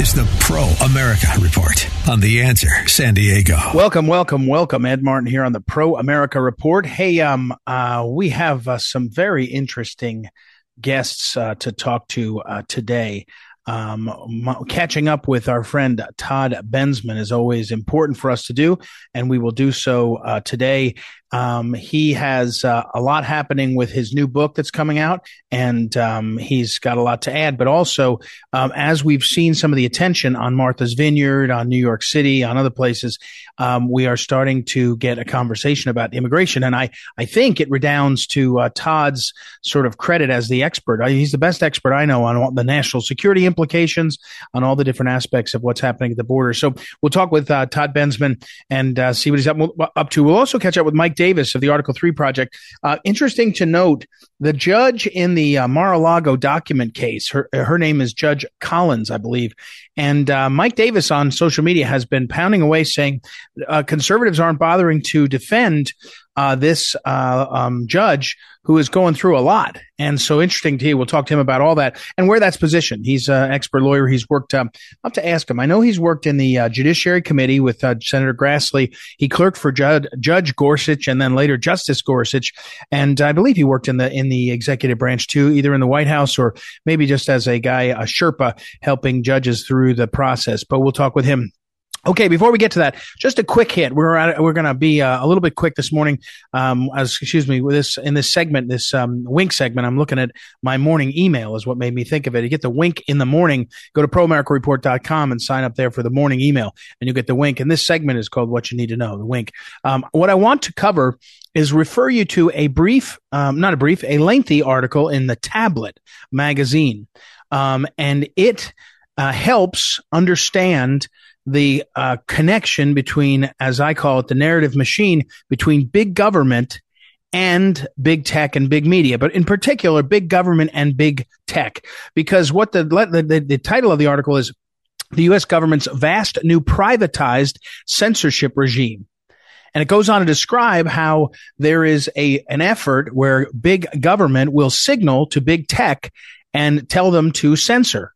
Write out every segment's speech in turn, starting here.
Is the Pro America Report on The Answer San Diego. Welcome, welcome, welcome. Ed Martin here on the Pro America Report. Hey, um, uh, we have uh, some very interesting guests uh, to talk to uh, today. Um, catching up with our friend Todd Bensman is always important for us to do, and we will do so uh, today. Um, he has uh, a lot happening with his new book that's coming out, and um, he's got a lot to add. But also, um, as we've seen some of the attention on Martha's Vineyard, on New York City, on other places, um, we are starting to get a conversation about immigration. And I, I think it redounds to uh, Todd's sort of credit as the expert. He's the best expert I know on all the national security implications, on all the different aspects of what's happening at the border. So we'll talk with uh, Todd Bensman and uh, see what he's up, up to. We'll also catch up with Mike Davis of the Article 3 Project. Uh, interesting to note, the judge in the uh, Mar-a-Lago document case, her, her name is Judge Collins, I believe. And uh, Mike Davis on social media has been pounding away saying uh, conservatives aren't bothering to defend uh, this uh, um, judge who is going through a lot. And so interesting to you. We'll talk to him about all that and where that's positioned. He's an expert lawyer. He's worked, um, I'll have to ask him. I know he's worked in the uh, Judiciary Committee with uh, Senator Grassley. He clerked for Judge, Judge Gorsuch and then later Justice Gorsuch. And I believe he worked in the, in the executive branch too, either in the White House or maybe just as a guy, a Sherpa helping judges through the process. But we'll talk with him Okay, before we get to that, just a quick hit. We're at, we're going to be uh, a little bit quick this morning. Um, as excuse me, with this in this segment, this um, wink segment, I'm looking at my morning email is what made me think of it. You get the wink in the morning. Go to proamericareport.com and sign up there for the morning email, and you get the wink. And this segment is called "What You Need to Know." The wink. Um, what I want to cover is refer you to a brief, um, not a brief, a lengthy article in the Tablet magazine, um, and it uh, helps understand the uh, connection between, as I call it, the narrative machine between big government and big tech and big media, but in particular, big government and big tech. Because what the, the, the title of the article is the U.S. government's vast new privatized censorship regime. And it goes on to describe how there is a, an effort where big government will signal to big tech and tell them to censor.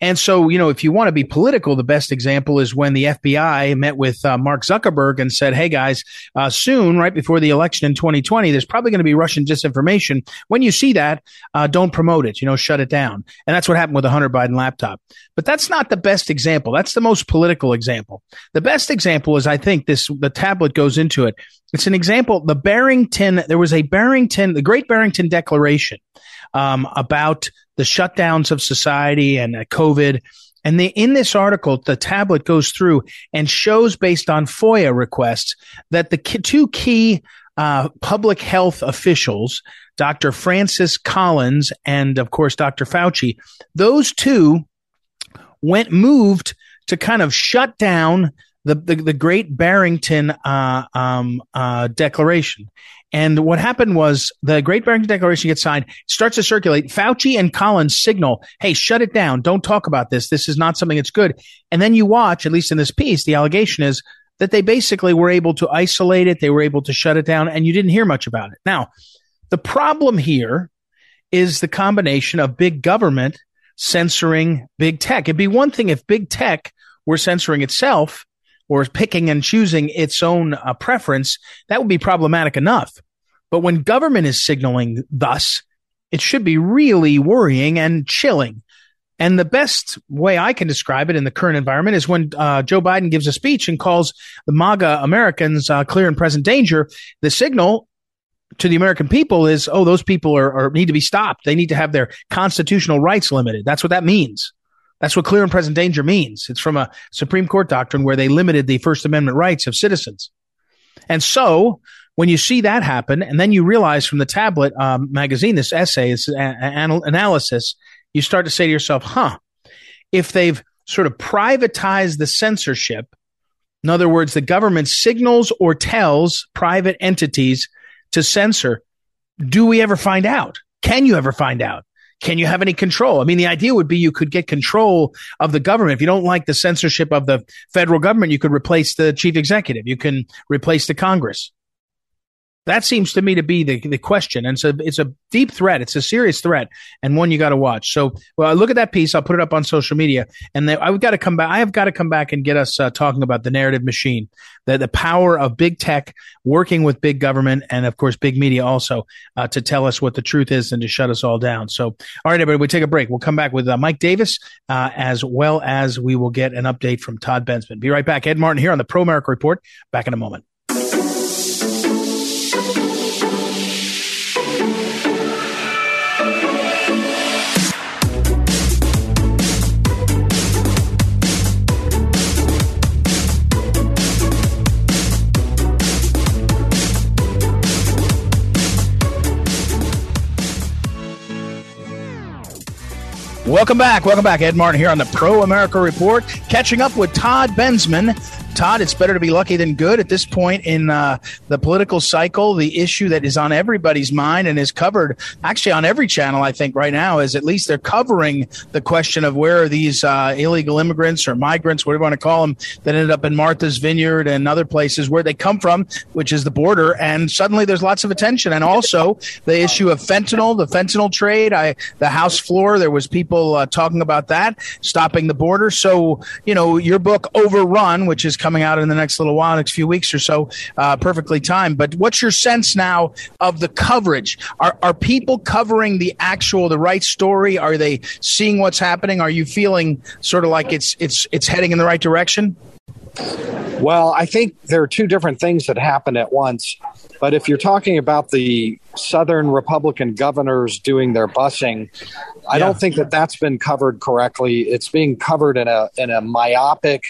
And so, you know, if you want to be political, the best example is when the FBI met with uh, Mark Zuckerberg and said, Hey guys, uh, soon, right before the election in 2020, there's probably going to be Russian disinformation. When you see that, uh, don't promote it, you know, shut it down. And that's what happened with the Hunter Biden laptop. But that's not the best example. That's the most political example. The best example is, I think this, the tablet goes into it. It's an example. The Barrington, there was a Barrington, the Great Barrington Declaration um, about the shutdowns of society and uh, COVID. And the, in this article, the tablet goes through and shows based on FOIA requests that the two key uh, public health officials, Dr. Francis Collins and of course Dr. Fauci, those two went moved to kind of shut down the the, the Great Barrington uh, um, uh, Declaration. And what happened was the Great Barrington Declaration gets signed, starts to circulate. Fauci and Collins signal, hey, shut it down. Don't talk about this. This is not something that's good. And then you watch, at least in this piece, the allegation is that they basically were able to isolate it. They were able to shut it down and you didn't hear much about it. Now, the problem here is the combination of big government censoring big tech. It'd be one thing if big tech were censoring itself or picking and choosing its own uh, preference, that would be problematic enough. But when government is signaling thus, it should be really worrying and chilling. And the best way I can describe it in the current environment is when uh, Joe Biden gives a speech and calls the MAGA Americans uh, clear and present danger. The signal to the American people is, oh, those people are, are need to be stopped. They need to have their constitutional rights limited. That's what that means. That's what clear and present danger means. It's from a Supreme Court doctrine where they limited the First Amendment rights of citizens. And so when you see that happen, and then you realize from the tablet um, magazine, this essay, this a- analysis, you start to say to yourself, huh, if they've sort of privatized the censorship, in other words, the government signals or tells private entities to censor, do we ever find out? Can you ever find out? Can you have any control? I mean, the idea would be you could get control of the government. If you don't like the censorship of the federal government, you could replace the chief executive. You can replace the Congress. That seems to me to be the, the question. And so it's a deep threat. It's a serious threat and one you got to watch. So, well, look at that piece. I'll put it up on social media and then I've got to come back. I have got to come back and get us uh, talking about the narrative machine, the, the power of big tech working with big government and of course, big media also uh, to tell us what the truth is and to shut us all down. So, all right, everybody, we take a break. We'll come back with uh, Mike Davis uh, as well as we will get an update from Todd Bensman. Be right back. Ed Martin here on the Pro America Report. Back in a moment. Welcome back. Welcome back. Ed Martin here on the Pro America Report, catching up with Todd Bensman Todd, it's better to be lucky than good at this point in uh, the political cycle. The issue that is on everybody's mind and is covered actually on every channel, I think, right now is at least they're covering the question of where are these uh, illegal immigrants or migrants, whatever you want to call them, that ended up in Martha's Vineyard and other places where they come from, which is the border. And suddenly there's lots of attention. And also the issue of fentanyl, the fentanyl trade. I, the House floor, there was people uh, talking about that, stopping the border. So, you know, your book, Overrun, which is coming out in the next little while, next few weeks or so, uh, perfectly timed. But what's your sense now of the coverage? Are, are people covering the actual, the right story? Are they seeing what's happening? Are you feeling sort of like it's, it's, it's heading in the right direction? Well, I think there are two different things that happen at once. But if you're talking about the Southern Republican governors doing their busing, I yeah. don't think that that's been covered correctly. It's being covered in a in a myopic,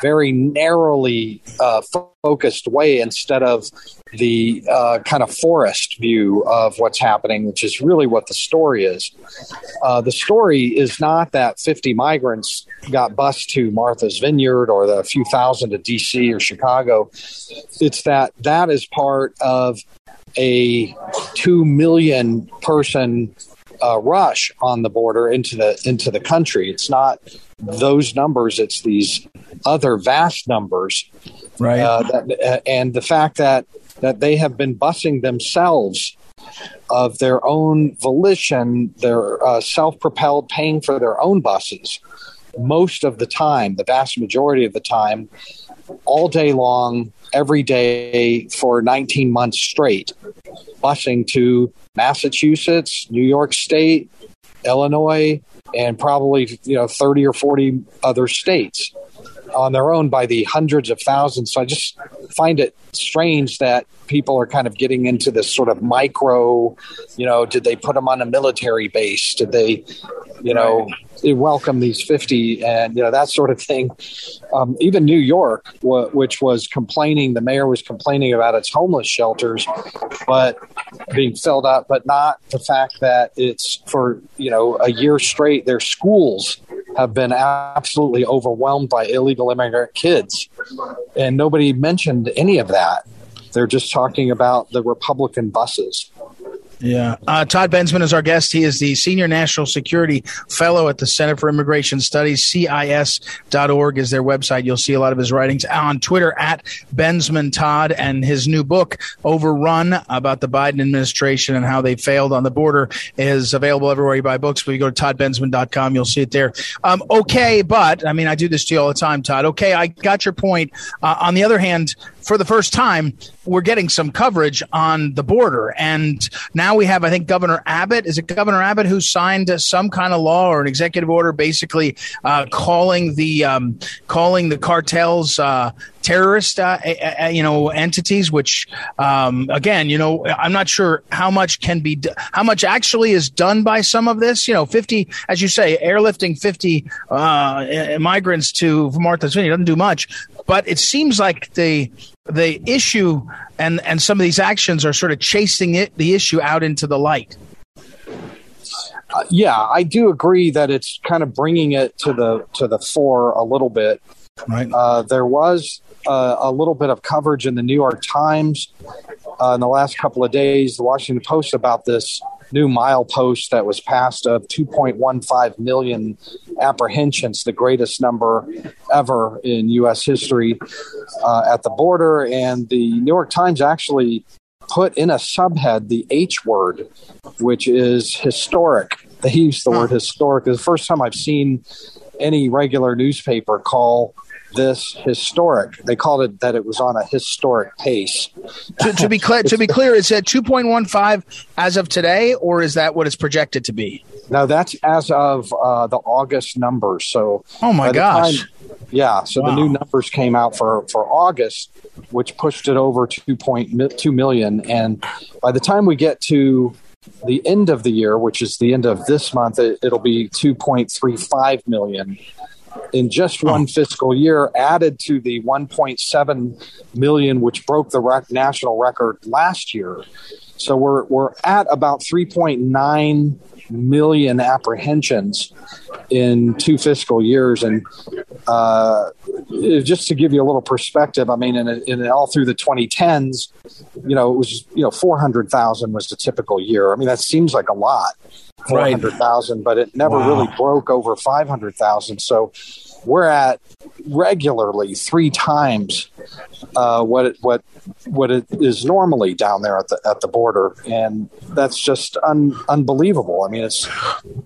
very narrowly uh, focused way instead of the uh, kind of forest view of what's happening, which is really what the story is. Uh, the story is not that 50 migrants got bused to Martha's Vineyard or the few thousand to D.C. or Chicago. It's that that is part of a two million person uh, rush on the border into the into the country. It's not those numbers; it's these other vast numbers. Right. Uh, that, uh, and the fact that that they have been busing themselves of their own volition, they're uh, self-propelled, paying for their own buses most of the time, the vast majority of the time, all day long, every day for 19 months straight, busing to Massachusetts, New York State, Illinois, and probably you know 30 or 40 other states on their own by the hundreds of thousands. So I just find it strange that people are kind of getting into this sort of micro, you know, did they put them on a military base? Did they, you know, welcome these 50 and, you know, that sort of thing. Um, even New York, w- which was complaining, the mayor was complaining about its homeless shelters, but being filled up, but not the fact that it's for, you know, a year straight, their schools have been absolutely overwhelmed by illegal immigrant kids. And nobody mentioned any of that. They're just talking about the Republican buses. Yeah. Uh, Todd Bensman is our guest. He is the Senior National Security Fellow at the Center for Immigration Studies. CIS.org is their website. You'll see a lot of his writings on Twitter at Bensman Todd and his new book, Overrun, about the Biden administration and how they failed on the border, is available everywhere you buy books. But you go to toddbensman.com, you'll see it there. Um, okay, but I mean, I do this to you all the time, Todd. Okay, I got your point. Uh, on the other hand, for the first time, we're getting some coverage on the border. And now we have, I think, Governor Abbott. Is it Governor Abbott who signed some kind of law or an executive order, basically uh, calling the um, calling the cartels uh, terrorist, uh, you know, entities? Which, um, again, you know, I'm not sure how much can be, how much actually is done by some of this. You know, 50, as you say, airlifting 50 uh, migrants to Martha's Vineyard doesn't do much, but it seems like the the issue and and some of these actions are sort of chasing it the issue out into the light. Uh, yeah, I do agree that it's kind of bringing it to the to the fore a little bit. Right. Uh, there was uh, a little bit of coverage in the New York Times uh, in the last couple of days, the Washington Post about this new milepost that was passed of 2.15 million apprehensions, the greatest number ever in U.S. history uh, at the border. And the New York Times actually put in a subhead the H word, which is historic. They use the word historic. It's the first time I've seen any regular newspaper call this historic. They called it that it was on a historic pace. to, to be clear, to be clear, is it 2.15 as of today, or is that what it's projected to be? No, that's as of uh, the August numbers. So, oh my gosh, time, yeah. So wow. the new numbers came out for for August, which pushed it over 2.2 million, and by the time we get to the end of the year, which is the end of this month, it, will be 2.35 million in just one oh. fiscal year, added to the 1.7 million, which broke the rec- national record last year. So we're we're at about 3.9 million apprehensions in two fiscal years, and uh, just to give you a little perspective, I mean, in, in all through the 2010s, you know, it was you know 400,000 was the typical year. I mean, that seems like a lot, 400,000, right. but it never wow. really broke over 500,000. So we're at regularly three times uh, what it, what what it is normally down there at the at the border, and that's just un, unbelievable. I mean, it's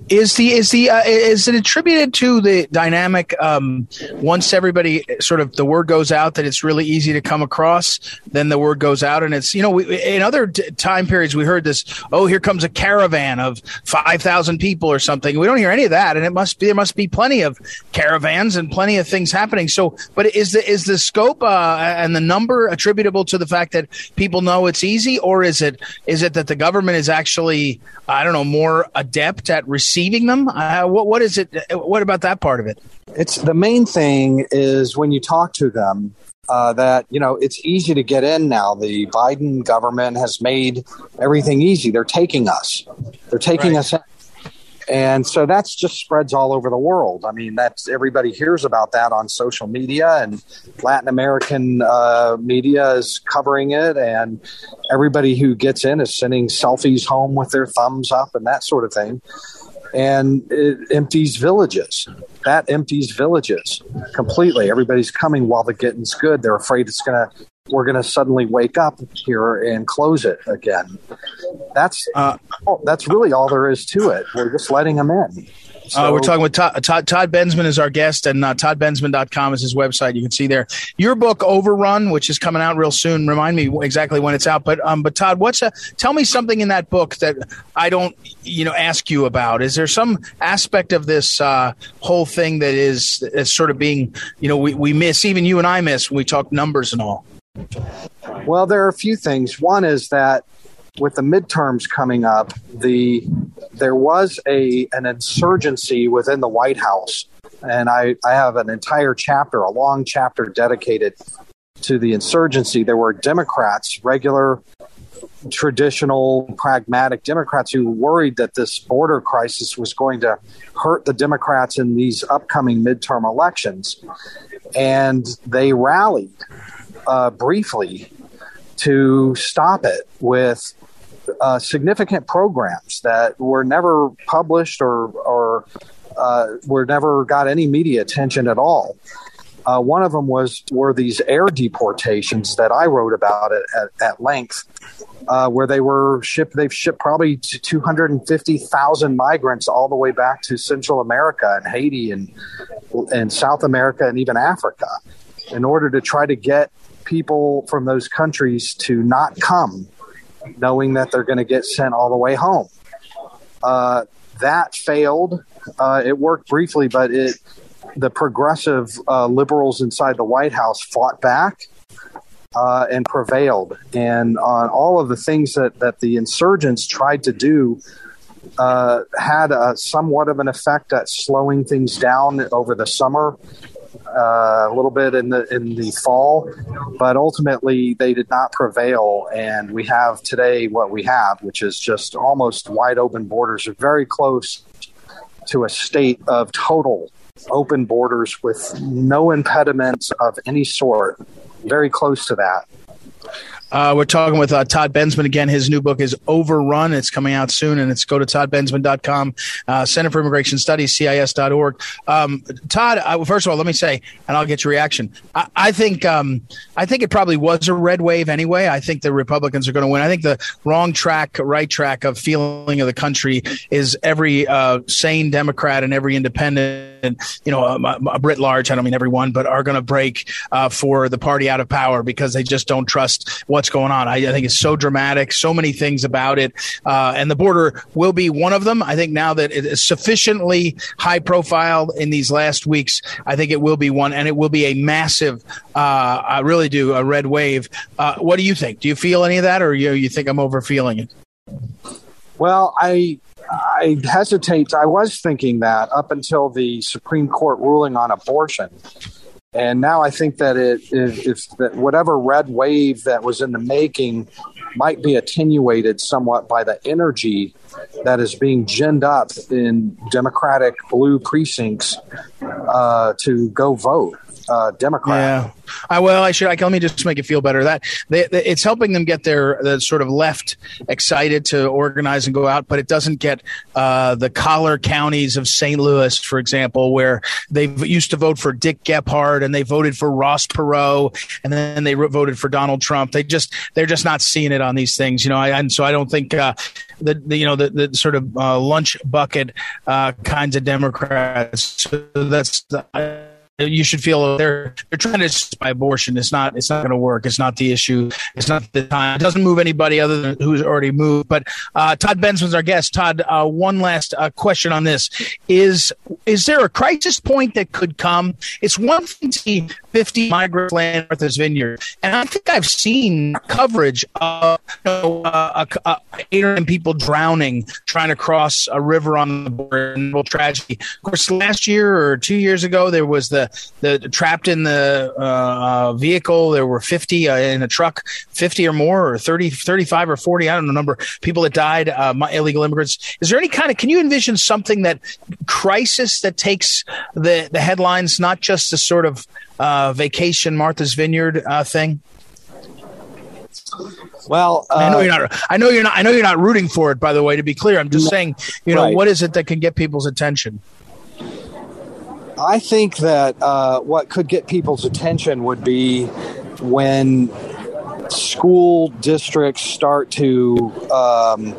is the is the uh, is it attributed to the dynamic? Um, once everybody sort of the word goes out that it's really easy to come across, then the word goes out, and it's you know we, in other t- time periods we heard this. Oh, here comes a caravan of five thousand people or something. We don't hear any of that, and it must be there must be plenty of caravans and plenty of things happening. So, but is the is the scope uh, and the number attributable to the fact that people know it's easy, or is it is it that the government is actually I don't know more adept at receiving them? Uh, what what is it? What about that part of it? It's the main thing is when you talk to them. Uh, that you know it's easy to get in now. The Biden government has made everything easy. They're taking us. They're taking right. us in and so that's just spreads all over the world. I mean, that's everybody hears about that on social media, and Latin American uh, media is covering it, and everybody who gets in is sending selfies home with their thumbs up and that sort of thing. And it empties villages. That empties villages completely. Everybody's coming while the getting's good. They're afraid it's going to we're going to suddenly wake up here and close it again. That's uh, that's really all there is to it. We're just letting them in. So, uh, we're talking with Todd, Todd, Todd, Bensman is our guest, and uh, toddbensman.com is his website. You can see there your book Overrun, which is coming out real soon. Remind me exactly when it's out. But um, but Todd, what's a, tell me something in that book that I don't you know ask you about? Is there some aspect of this uh, whole thing that is, is sort of being you know we, we miss even you and I miss when we talk numbers and all? Well, there are a few things. One is that with the midterms coming up, the there was a an insurgency within the White House, and I, I have an entire chapter, a long chapter dedicated to the insurgency. There were Democrats, regular, traditional, pragmatic Democrats who worried that this border crisis was going to hurt the Democrats in these upcoming midterm elections, and they rallied uh, briefly to stop it with uh, significant programs that were never published or, or uh, were never got any media attention at all. Uh, one of them was were these air deportations that I wrote about at, at, at length, uh, where they were shipped. They've shipped probably two hundred and fifty thousand migrants all the way back to Central America and Haiti and and South America and even Africa, in order to try to get people from those countries to not come, knowing that they're going to get sent all the way home. Uh, that failed. Uh, it worked briefly, but it the progressive uh, liberals inside the White House fought back uh, and prevailed. And on all of the things that, that the insurgents tried to do, uh, had a, somewhat of an effect at slowing things down over the summer uh, a little bit in the in the fall, but ultimately they did not prevail, and we have today what we have, which is just almost wide open borders, very close to a state of total open borders with no impediments of any sort. Very close to that. Uh, we're talking with uh, Todd Bensman again. His new book is Overrun. It's coming out soon, and it's go to toddbensman.com, uh, Center for Immigration Studies, CIS.org. Um, Todd, I, first of all, let me say, and I'll get your reaction. I, I think um, I think it probably was a red wave anyway. I think the Republicans are going to win. I think the wrong track, right track of feeling of the country is every uh, sane Democrat and every independent, you know, a, a Brit large. I don't mean everyone, but are going to break uh, for the party out of power because they just don't trust what what's going on. I, I, think it's so dramatic, so many things about it, uh, and the border will be one of them. I think now that it is sufficiently high profile in these last weeks, I think it will be one, and it will be a massive. Uh, I really do a red wave. Uh, what do you think? Do you feel any of that, or you you think I'm overfeeling it? Well, I I hesitate. I was thinking that up until the Supreme Court ruling on abortion. And now I think that it is that whatever red wave that was in the making might be attenuated somewhat by the energy that is being ginned up in Democratic blue precincts uh, to go vote uh, Democrat. Yeah. I, well, I should. I, can let me just make it feel better. That they, they, it's helping them get their the sort of left excited to organize and go out, but it doesn't get uh, the collar counties of St. Louis, for example, where they used to vote for Dick Gephardt and they voted for Ross Perot, and then they voted for Donald Trump. They just they're just not seeing it on these things, you know. I, and so I don't think uh, the, the, you know the, the sort of uh, lunch bucket uh, kinds of Democrats. So that's the, you should feel they're they're trying to buy abortion. It's not it's not going to work. It's not the issue. It's not the time. It doesn't move anybody other than who's already moved. But uh, Todd Bensman's our guest. Todd, uh, one last uh, question on this: is is there a crisis point that could come? It's one thing to see 50 migrants land Martha's Vineyard, and I think I've seen coverage of you know, uh, eight or nine people drowning trying to cross a river on the border. Tragedy. Of course, last year or two years ago, there was the the, trapped in the uh, uh, vehicle. There were 50 uh, in a truck, 50 or more, or 30, 35 or 40. I don't know number people that died, uh, illegal immigrants. Is there any kind of? Can you envision something that crisis that takes the the headlines, not just the sort of uh, vacation Martha's Vineyard uh, thing? Well, uh, I know you're not. I know you're not. I know you're not rooting for it. By the way, to be clear, I'm just saying. You know, right. what is it that can get people's attention? I think that uh, what could get people's attention would be when school districts start to um,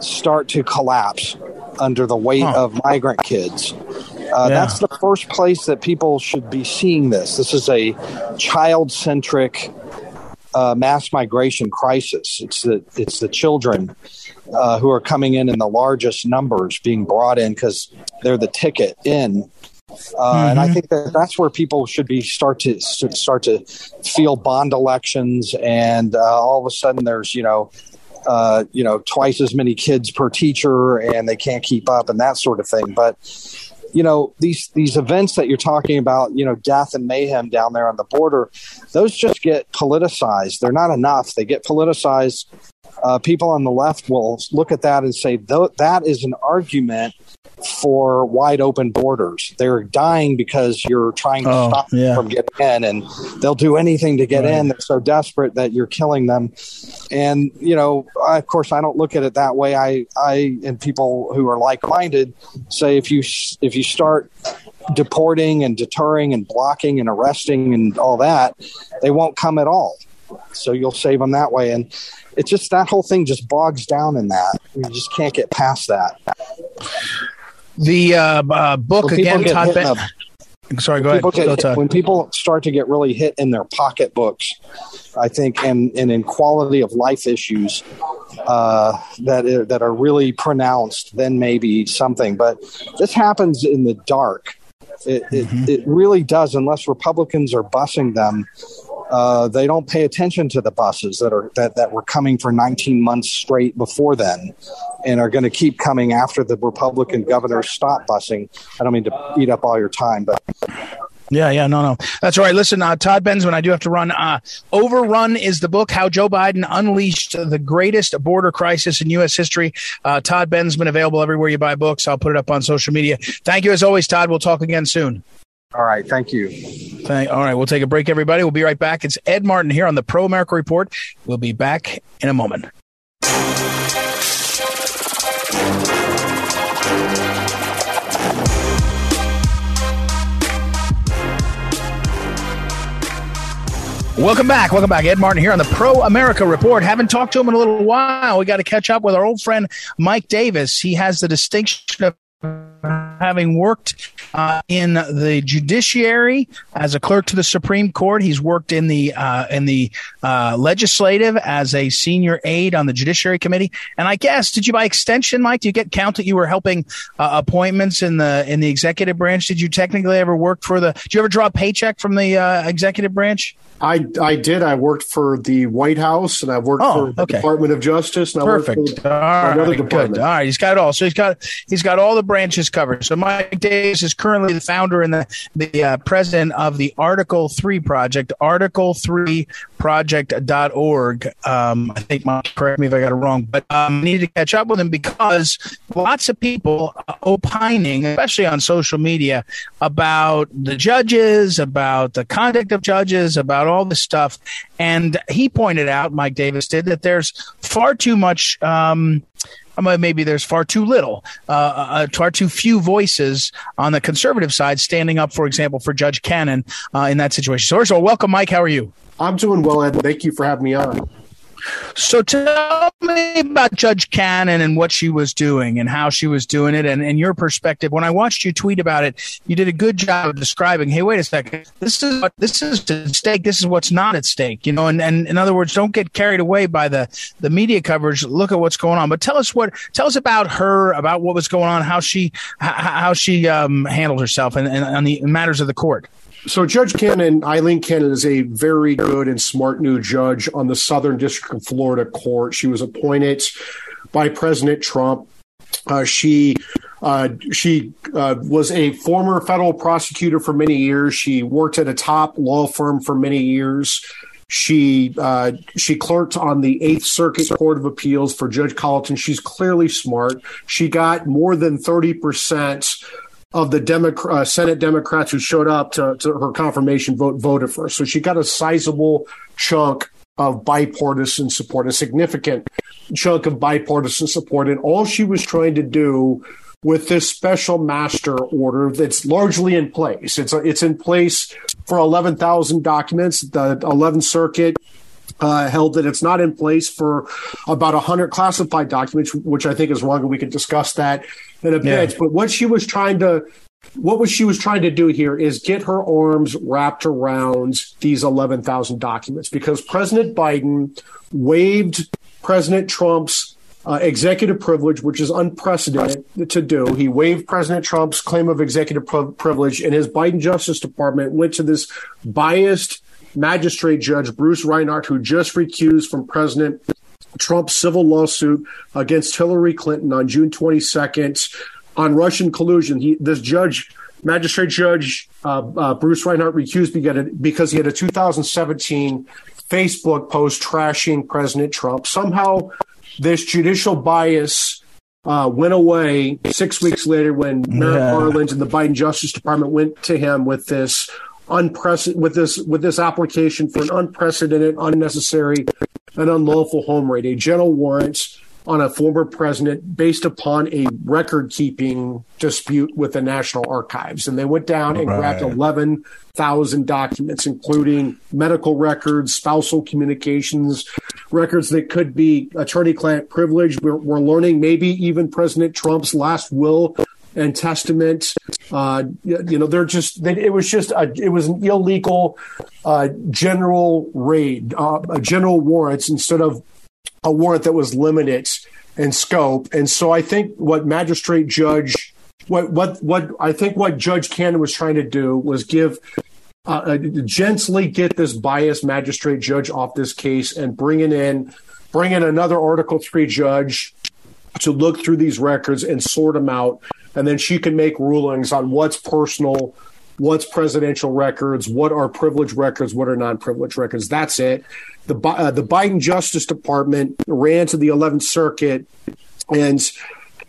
start to collapse under the weight huh. of migrant kids. Uh, yeah. That's the first place that people should be seeing this. This is a child centric uh, mass migration crisis. It's the it's the children uh, who are coming in in the largest numbers being brought in because they're the ticket in mm-hmm. And I mm-hmm. think that that's where people should be start to start to feel bond elections, and uh, all of a sudden there's you know uh, you know twice as many kids per teacher, and they can't keep up, and that sort of thing. But you know these these events that you're talking about, you know, death and mayhem down there on the border, those just get politicized. They're not enough. They get politicized. Uh, people on the left will look at that and say that is an argument for wide open borders. They're dying because you're trying to oh, stop yeah. them from getting in, and they'll do anything to get right. in. They're so desperate that you're killing them. And you know, I, of course, I don't look at it that way. I, I, and people who are like-minded say if you if you start deporting and deterring and blocking and arresting and all that, they won't come at all. So you'll save them that way. And it's just that whole thing just bogs down in that. You just can't get past that. The uh, uh, book again, Todd. Ben- Sorry, go ahead. Get, go, when people start to get really hit in their pocketbooks, I think, and, and in quality of life issues uh, that are, that are really pronounced, then maybe something. But this happens in the dark. It, mm-hmm. it, it really does, unless Republicans are busing them uh, they don't pay attention to the buses that are that, that were coming for 19 months straight before then and are going to keep coming after the Republican governors stop busing. I don't mean to eat up all your time, but Yeah, yeah, no, no, that's right. Listen, uh, Todd Bensman, I do have to run. Uh, Overrun is the book, How Joe Biden Unleashed the Greatest Border Crisis in U.S. History. Uh, Todd Bensman, available everywhere you buy books. I'll put it up on social media. Thank you as always, Todd. We'll talk again soon. All right, thank you. Thank, all right, we'll take a break, everybody. We'll be right back. It's Ed Martin here on the Pro America Report. We'll be back in a moment. Welcome back. Welcome back. Ed Martin here on the Pro America Report. Haven't talked to him in a little while. We got to catch up with our old friend Mike Davis. He has the distinction of having worked uh, in the judiciary as a clerk to the Supreme Court. He's worked in the uh, in the uh, legislative as a senior aide on the Judiciary Committee. And I guess did you by extension, Mike? Do you get counted? You were helping uh, appointments in the in the executive branch. Did you technically ever work for the? Did you ever draw a paycheck from the uh, executive branch? I I did. I worked for the White House, and I worked oh, for the okay. Department of Justice. And Perfect. I worked for all right, another department. Good. All right, he's got it all. So he's got he's got all the branches covered. So Mike Davis is currently the founder and the the uh, president of the Article Three Project. Article Three Project.org. Um, I think Mike, correct me if I got it wrong, but um, I need to catch up with him because lots of people opining, especially on social media, about the judges, about the conduct of judges, about all this stuff. And he pointed out, Mike Davis did, that there's far too much. Um, maybe there's far too little, uh, uh, far too few voices on the conservative side standing up, for example, for Judge Cannon uh, in that situation. So, first of all, welcome, Mike. How are you? I'm doing well, Ed. Thank you for having me on. So tell me about Judge Cannon and what she was doing and how she was doing it and, and your perspective. When I watched you tweet about it, you did a good job of describing, hey, wait a second, this is what this is at stake, this is what's not at stake, you know, and, and in other words, don't get carried away by the, the media coverage. Look at what's going on. But tell us what tell us about her, about what was going on, how she how she um, handled herself and, and on the matters of the court. So Judge Cannon, Aileen Cannon, is a very good and smart new judge on the Southern District of Florida Court. She was appointed by President Trump. Uh, she uh, she uh, was a former federal prosecutor for many years. She worked at a top law firm for many years. She uh, she clerked on the Eighth Circuit Court of Appeals for Judge Colloton. She's clearly smart. She got more than thirty percent of the Democrat, uh, Senate Democrats who showed up to, to her confirmation vote voted for her. So she got a sizable chunk of bipartisan support, a significant chunk of bipartisan support. And all she was trying to do with this special master order that's largely in place. It's it's in place for 11,000 documents. The 11th Circuit uh, held that it's not in place for about 100 classified documents, which I think is wrong, and we can discuss that in a bit. But what she was trying to what was she was trying to do here is get her arms wrapped around these 11,000 documents because President Biden waived President Trump's uh, executive privilege, which is unprecedented to do. He waived President Trump's claim of executive privilege, and his Biden Justice Department went to this biased magistrate judge Bruce Reinhart, who just recused from President Trump's civil lawsuit against Hillary Clinton on June 22nd on Russian collusion. He, this judge, magistrate judge uh, uh, Bruce Reinhart, recused because he had a 2017 Facebook post trashing President Trump. Somehow, this judicial bias uh, went away six weeks later when Merrick yeah. Garland and the Biden Justice Department went to him with this unprecedented with this with this application for an unprecedented, unnecessary, and unlawful home raid, a general warrant on a former president based upon a record keeping dispute with the National Archives. And they went down and right. grabbed 11,000 documents, including medical records, spousal communications, records that could be attorney client privilege. We're, we're learning maybe even President Trump's last will and Testament. Uh, you know, they're just, they, it was just, a, it was an illegal uh, general raid, uh, a general warrants instead of a warrant that was limited in scope. And so I think what magistrate judge, what, what, what I think what Judge Cannon was trying to do was give uh, uh, gently get this biased magistrate judge off this case and bring it in, bring in another Article Three judge to look through these records and sort them out and then she can make rulings on what's personal what's presidential records, what are privileged records, what are non-privileged records. That's it. The uh, the Biden Justice Department ran to the 11th Circuit and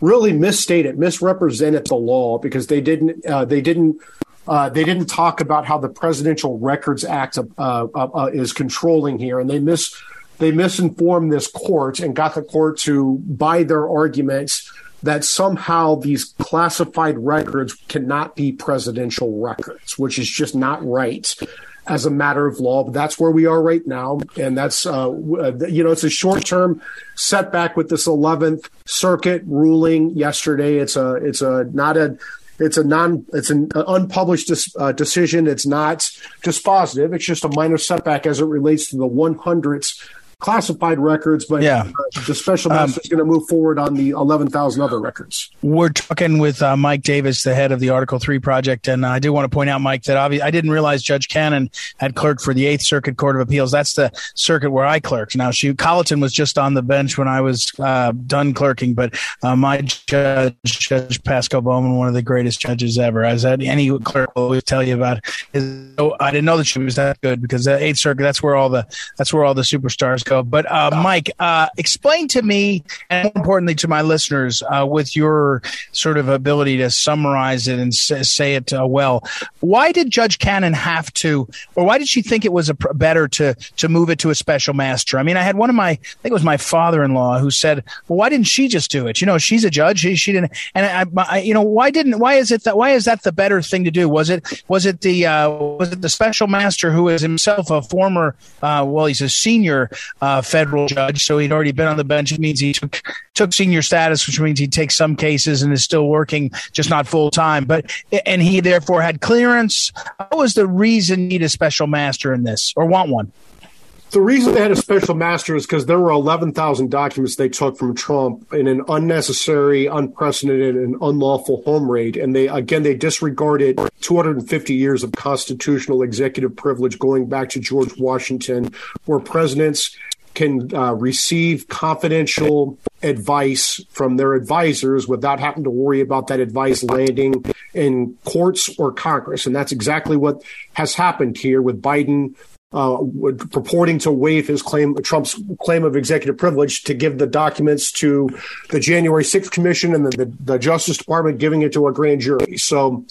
really misstated, misrepresented the law because they didn't uh, they didn't uh, they didn't talk about how the Presidential Records Act uh, uh, uh, is controlling here, and they mis they misinformed this court and got the court to buy their arguments that somehow these classified records cannot be presidential records, which is just not right as a matter of law. But that's where we are right now, and that's uh, you know it's a short term setback with this 11th Circuit ruling yesterday. It's a it's a not a it's a non it's an unpublished uh, decision. It's not dispositive. It's just a minor setback as it relates to the 100th classified records, but yeah. Uh, the special master um, is going to move forward on the 11,000 other records. We're talking with uh, Mike Davis, the head of the Article 3 project. And I do want to point out, Mike, that obviously I didn't realize Judge Cannon had clerked for the Eighth Circuit Court of Appeals. That's the circuit where I clerked. Now, she Colloton was just on the bench when I was uh, done clerking, but uh, my judge, Judge Pasco Bowman, one of the greatest judges ever, as any clerk will always tell you about. Is, oh, I didn't know that she was that good because the Eighth Circuit, that's where all the that's where all the superstars But uh, Mike, uh, explain to me, and more importantly to my listeners, uh, with your sort of ability to summarize it and say, say it uh, well, why did Judge Cannon have to, or why did she think it was a, better to to move it to a special master? I mean, I had one of my, I think it was my father-in-law who said, "Well, why didn't she just do it? You know, she's a judge. She, she didn't." And I, I, you know, why didn't? Why is it that? Why is that the better thing to do? Was it was it the uh, was it the special master who is himself a former, uh, well, he's a senior federal federal judge, so he'd already been on the bench. It means he took took senior status, which means he takes some cases and is still working, just not full time. But and he therefore had clearance. What was the reason need a special master in this, or want one? The reason they had a special master is because there were 11,000 documents they took from Trump in an unnecessary, unprecedented, and unlawful home raid. And they, again, they disregarded 250 years of constitutional executive privilege going back to George Washington, where presidents can uh, receive confidential advice from their advisors without having to worry about that advice landing in courts or Congress. And that's exactly what has happened here with Biden uh, purporting to waive his claim, Trump's claim of executive privilege to give the documents to the January 6th commission and the, the, the Justice Department giving it to a grand jury. So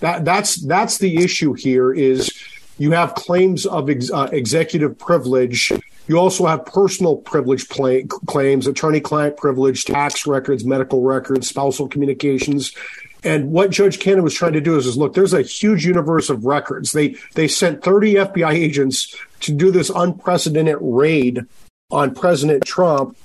that, that's, that's the issue here is you have claims of ex, uh, executive privilege you also have personal privilege claims, attorney client privilege, tax records, medical records, spousal communications. And what Judge Cannon was trying to do is, is look, there's a huge universe of records. They they sent 30 FBI agents to do this unprecedented raid on President Trump.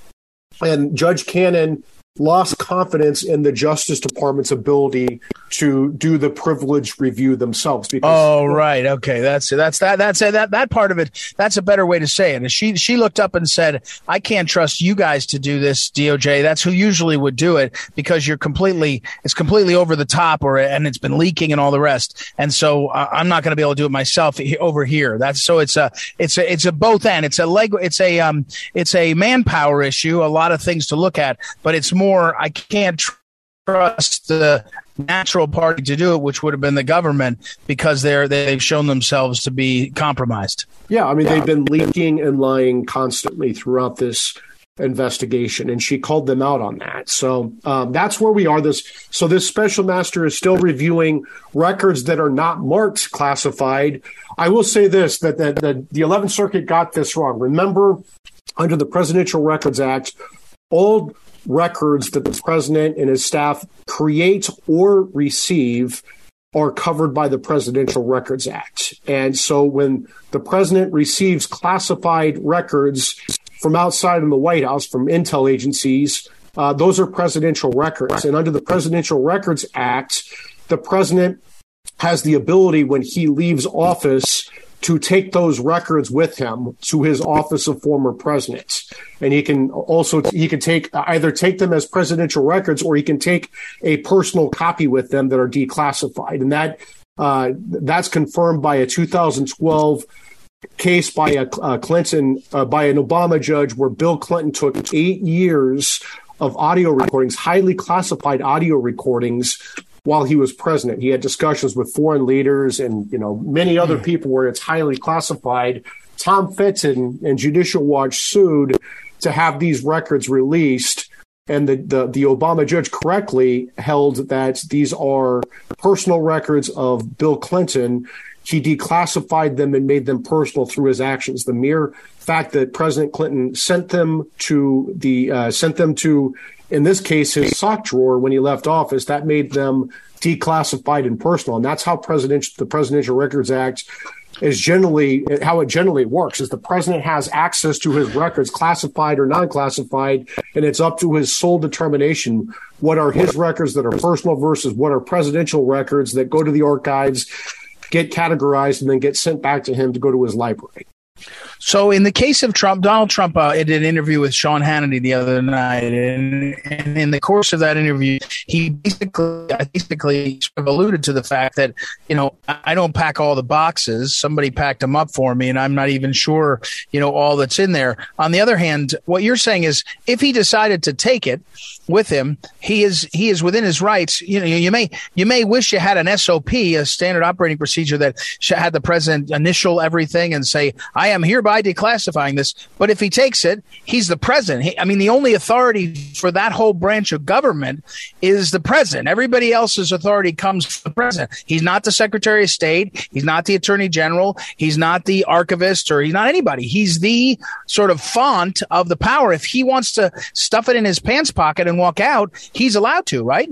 And Judge Cannon lost confidence in the Justice Department's ability to do the privilege review themselves. Because, oh, right, okay, that's that's that that's that that part of it. That's a better way to say it. And she she looked up and said, "I can't trust you guys to do this, DOJ. That's who usually would do it because you're completely it's completely over the top, or and it's been leaking and all the rest. And so uh, I'm not going to be able to do it myself over here. That's so it's a it's a it's a both end. It's a leg. It's a um it's a manpower issue. A lot of things to look at, but it's more I can't trust the natural party to do it, which would have been the government, because they're they've shown themselves to be compromised. Yeah, I mean they've been leaking and lying constantly throughout this investigation, and she called them out on that. So um, that's where we are. This so this special master is still reviewing records that are not marked classified. I will say this that that, that the Eleventh Circuit got this wrong. Remember, under the Presidential Records Act, all records that the president and his staff create or receive are covered by the Presidential Records Act. And so when the president receives classified records from outside of the White House, from intel agencies, uh, those are presidential records. And under the Presidential Records Act, the president has the ability when he leaves office to take those records with him to his office of former president. And he can also, he can take either take them as presidential records or he can take a personal copy with them that are declassified. And that, uh, that's confirmed by a 2012 case by a, a Clinton, uh, by an Obama judge where Bill Clinton took eight years of audio recordings, highly classified audio recordings while he was president. He had discussions with foreign leaders and you know many other people where it's highly classified. Tom Fitton and Judicial Watch sued to have these records released. And the, the, the Obama judge correctly held that these are personal records of Bill Clinton. He declassified them and made them personal through his actions. The mere fact that President Clinton sent them to the uh, sent them to in this case, his sock drawer when he left office, that made them declassified and personal. And that's how presidential, the Presidential Records Act is generally how it generally works is the president has access to his records classified or non-classified and it's up to his sole determination what are his records that are personal versus what are presidential records that go to the archives get categorized and then get sent back to him to go to his library so, in the case of Trump, Donald Trump uh, did an interview with Sean Hannity the other night, and, and in the course of that interview, he basically basically sort of alluded to the fact that you know I don't pack all the boxes; somebody packed them up for me, and I'm not even sure you know all that's in there. On the other hand, what you're saying is if he decided to take it with him, he is he is within his rights. You know, you may you may wish you had an SOP, a standard operating procedure that had the president initial everything and say, "I am hereby." By declassifying this. But if he takes it, he's the president. He, I mean, the only authority for that whole branch of government is the president. Everybody else's authority comes from the president. He's not the Secretary of State. He's not the Attorney General. He's not the archivist or he's not anybody. He's the sort of font of the power. If he wants to stuff it in his pants pocket and walk out, he's allowed to, right?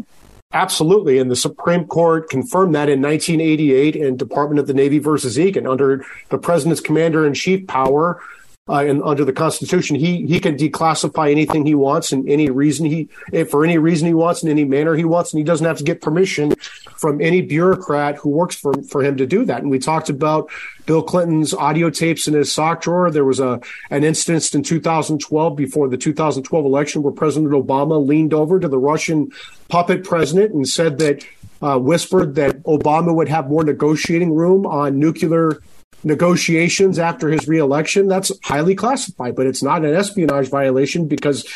Absolutely. And the Supreme Court confirmed that in 1988 in Department of the Navy versus Egan under the president's commander in chief power uh, and under the Constitution, he he can declassify anything he wants and any reason he for any reason he wants in any manner he wants, and he doesn't have to get permission from any bureaucrat who works for for him to do that. And we talked about Bill Clinton's audio tapes in his sock drawer. There was a an instance in 2012 before the 2012 election where President Obama leaned over to the Russian puppet president and said that uh, whispered that Obama would have more negotiating room on nuclear negotiations after his reelection, that's highly classified, but it's not an espionage violation because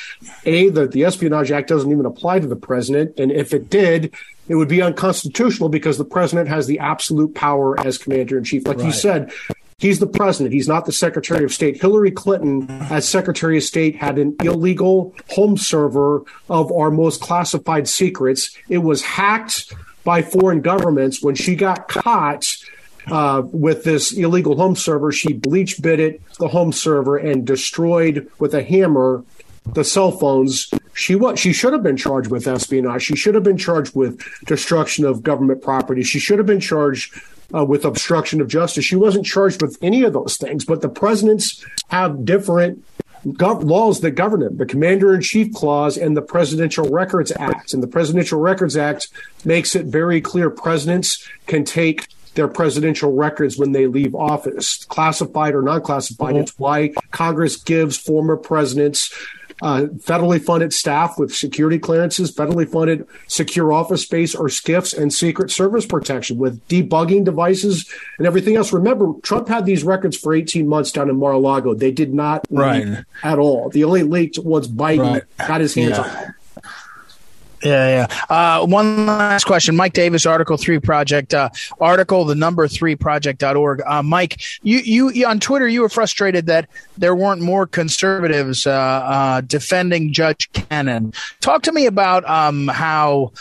A, the, the Espionage Act doesn't even apply to the president. And if it did, it would be unconstitutional because the president has the absolute power as commander in chief. Like right. you said, he's the president. He's not the secretary of state. Hillary Clinton, as secretary of state, had an illegal home server of our most classified secrets. It was hacked by foreign governments when she got caught uh, with this illegal home server. She bleach bit it, the home server, and destroyed with a hammer the cell phones. She what she should have been charged with espionage. She should have been charged with destruction of government property. She should have been charged uh, with obstruction of justice. She wasn't charged with any of those things. But the presidents have different gov- laws that govern them: the Commander in Chief Clause and the Presidential Records Act. And the Presidential Records Act makes it very clear: presidents can take their presidential records when they leave office, classified or non classified. Mm-hmm. It's why Congress gives former presidents uh, federally funded staff with security clearances, federally funded secure office space or SCIFs, and Secret Service protection with debugging devices and everything else. Remember, Trump had these records for 18 months down in Mar-a-Lago. They did not right. at all. The only leaked was Biden right. got his hands yeah. on yeah, yeah. Uh, one last question. Mike Davis, Article 3 Project, uh, article, the number 3 project.org. Uh, Mike, you, you, on Twitter, you were frustrated that there weren't more conservatives uh, uh, defending Judge Cannon. Talk to me about um, how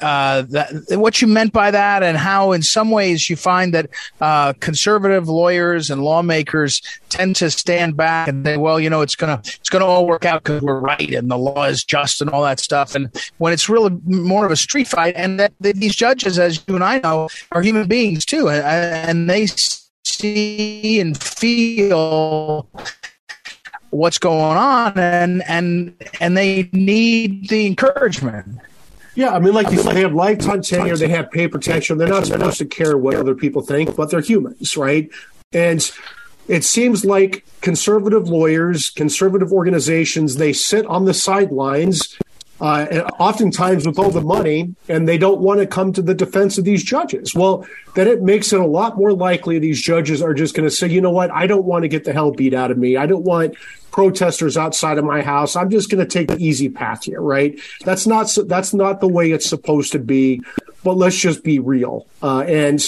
uh, that, what you meant by that, and how, in some ways, you find that uh, conservative lawyers and lawmakers tend to stand back and say, "Well, you know, it's gonna it's gonna all work out because we're right and the law is just and all that stuff." And when it's really more of a street fight, and that, that these judges, as you and I know, are human beings too, and, and they see and feel what's going on and and and they need the encouragement yeah, I mean, like you said, they have lifetime tenure, they have pay protection. They're not supposed to care what other people think, but they're humans, right? And it seems like conservative lawyers, conservative organizations, they sit on the sidelines, uh, oftentimes with all the money, and they don't want to come to the defense of these judges. Well, then it makes it a lot more likely these judges are just going to say, you know what, I don't want to get the hell beat out of me. I don't want protesters outside of my house. I'm just going to take the easy path here, right? That's not that's not the way it's supposed to be. but let's just be real. Uh, and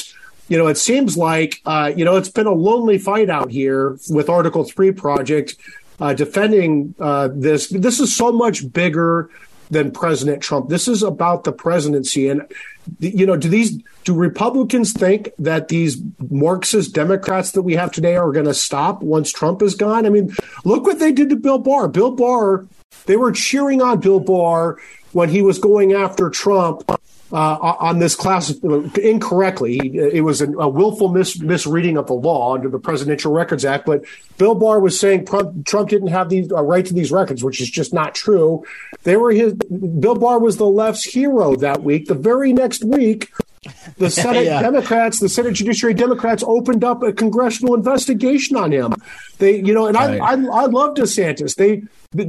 you know, it seems like uh, you know it's been a lonely fight out here with Article Three project uh, defending uh, this. This is so much bigger than President Trump. This is about the presidency, and you know, do these do Republicans think that these Marxist Democrats that we have today are going to stop once Trump is gone? I mean, look what they did to Bill Barr. Bill Barr, they were cheering on Bill Barr when he was going after Trump on this class incorrectly. It was a, a willful mis- misreading of the law under the Presidential Records Act. But Bill Barr was saying Trump, Trump didn't have the uh, right to these records, which is just not true. They were his. Bill Barr was the left's hero that week. The very next week, the Senate yeah. Democrats, the Senate Judiciary Democrats, opened up a congressional investigation on him. They, you know, and right. I, I, I love DeSantis. They,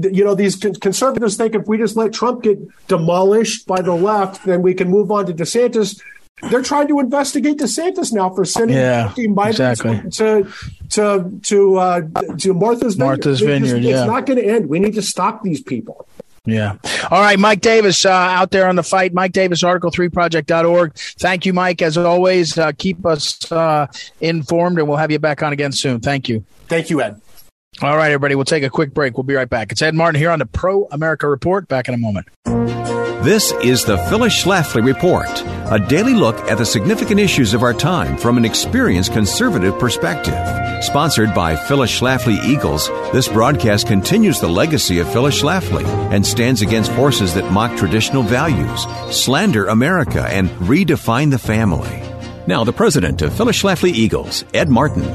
you know, these conservatives think if we just let Trump get demolished by the left, then we can move on to DeSantis. They're trying to investigate DeSantis now for sending yeah, exactly. to to to uh, to Martha's Vineyard. Martha's Vineyard. It's, yeah. it's not going to end. We need to stop these people. Yeah. All right, Mike Davis uh, out there on the fight. Mike Davis, article3project.org. Thank you, Mike. As always, uh, keep us uh, informed, and we'll have you back on again soon. Thank you. Thank you, Ed. All right, everybody, we'll take a quick break. We'll be right back. It's Ed Martin here on the Pro America Report. Back in a moment. This is the Phyllis Schlafly Report, a daily look at the significant issues of our time from an experienced conservative perspective. Sponsored by Phyllis Schlafly Eagles, this broadcast continues the legacy of Phyllis Schlafly and stands against forces that mock traditional values, slander America, and redefine the family. Now, the president of Phyllis Schlafly Eagles, Ed Martin.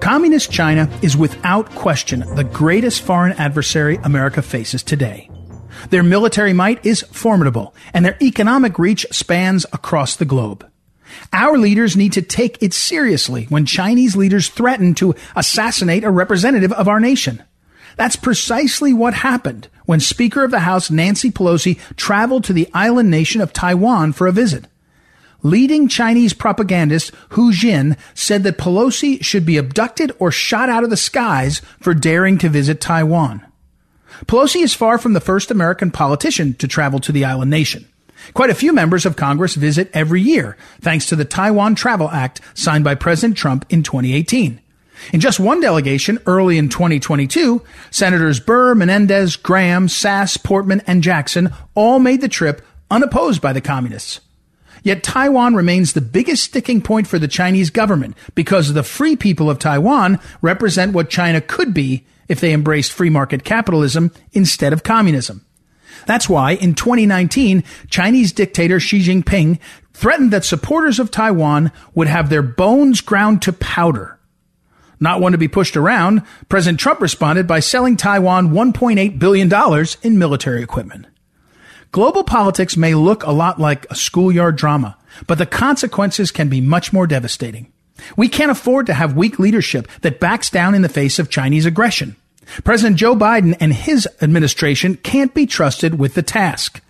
Communist China is without question the greatest foreign adversary America faces today. Their military might is formidable, and their economic reach spans across the globe. Our leaders need to take it seriously when Chinese leaders threaten to assassinate a representative of our nation. That's precisely what happened when Speaker of the House Nancy Pelosi traveled to the island nation of Taiwan for a visit. Leading Chinese propagandist Hu Jin said that Pelosi should be abducted or shot out of the skies for daring to visit Taiwan. Pelosi is far from the first American politician to travel to the island nation. Quite a few members of Congress visit every year, thanks to the Taiwan Travel Act signed by President Trump in 2018. In just one delegation early in 2022, Senators Burr, Menendez, Graham, Sasse, Portman, and Jackson all made the trip unopposed by the communists. Yet Taiwan remains the biggest sticking point for the Chinese government because the free people of Taiwan represent what China could be if they embraced free market capitalism instead of communism. That's why in 2019, Chinese dictator Xi Jinping threatened that supporters of Taiwan would have their bones ground to powder. Not one to be pushed around, President Trump responded by selling Taiwan $1.8 billion in military equipment. Global politics may look a lot like a schoolyard drama, but the consequences can be much more devastating. We can't afford to have weak leadership that backs down in the face of Chinese aggression. President Joe Biden and his administration can't be trusted with the task.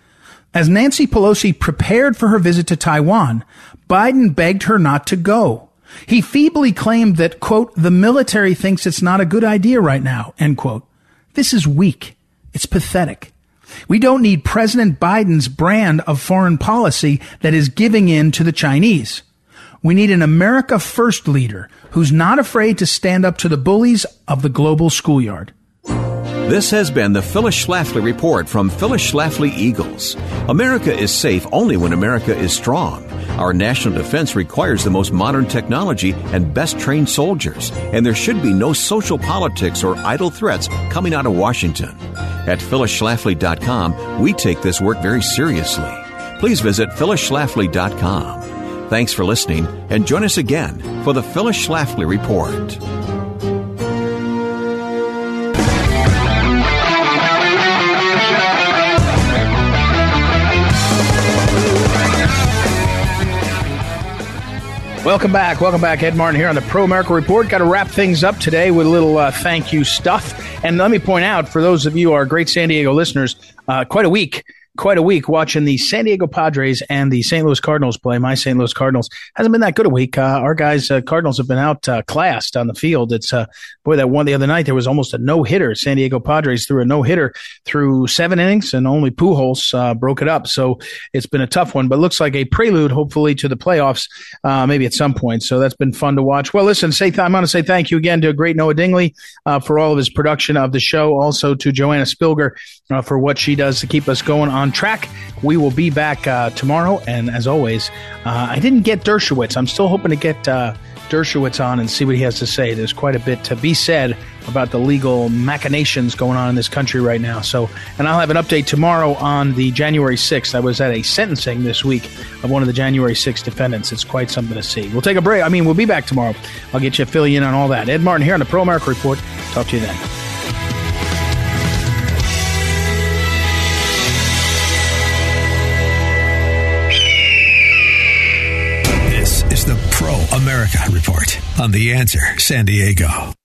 As Nancy Pelosi prepared for her visit to Taiwan, Biden begged her not to go. He feebly claimed that, quote, the military thinks it's not a good idea right now, end quote. This is weak. It's pathetic. We don't need President Biden's brand of foreign policy that is giving in to the Chinese. We need an America First leader who's not afraid to stand up to the bullies of the global schoolyard. This has been the Phyllis Schlafly Report from Phyllis Schlafly Eagles. America is safe only when America is strong. Our national defense requires the most modern technology and best trained soldiers, and there should be no social politics or idle threats coming out of Washington. At phyllisschlafly.com, we take this work very seriously. Please visit phyllisschlafly.com. Thanks for listening and join us again for the Phyllis Schlafly Report. Welcome back. Welcome back. Ed Martin here on the Pro America Report. Got to wrap things up today with a little uh, thank you stuff. And let me point out, for those of you, our great San Diego listeners, uh, quite a week quite a week watching the San Diego Padres and the St. Louis Cardinals play. My St. Louis Cardinals hasn't been that good a week. Uh, our guys, uh, Cardinals, have been out uh, on the field. It's uh, boy that one the other night there was almost a no hitter. San Diego Padres threw a no hitter through seven innings, and only Pujols uh, broke it up. So it's been a tough one, but looks like a prelude, hopefully, to the playoffs, uh, maybe at some point. So that's been fun to watch. Well, listen, say th- I'm going to say thank you again to a great Noah Dingley for all of his production of the show. Also to Joanna Spilger for what she does to keep us going on track. We will be back uh, tomorrow. And as always, uh, I didn't get Dershowitz. I'm still hoping to get uh, Dershowitz on and see what he has to say. There's quite a bit to be said about the legal machinations going on in this country right now. So, and I'll have an update tomorrow on the January 6th. I was at a sentencing this week of one of the January 6th defendants. It's quite something to see. We'll take a break. I mean, we'll be back tomorrow. I'll get you a fill in on all that. Ed Martin here on the Pro America Report. Talk to you then. America Report on The Answer San Diego.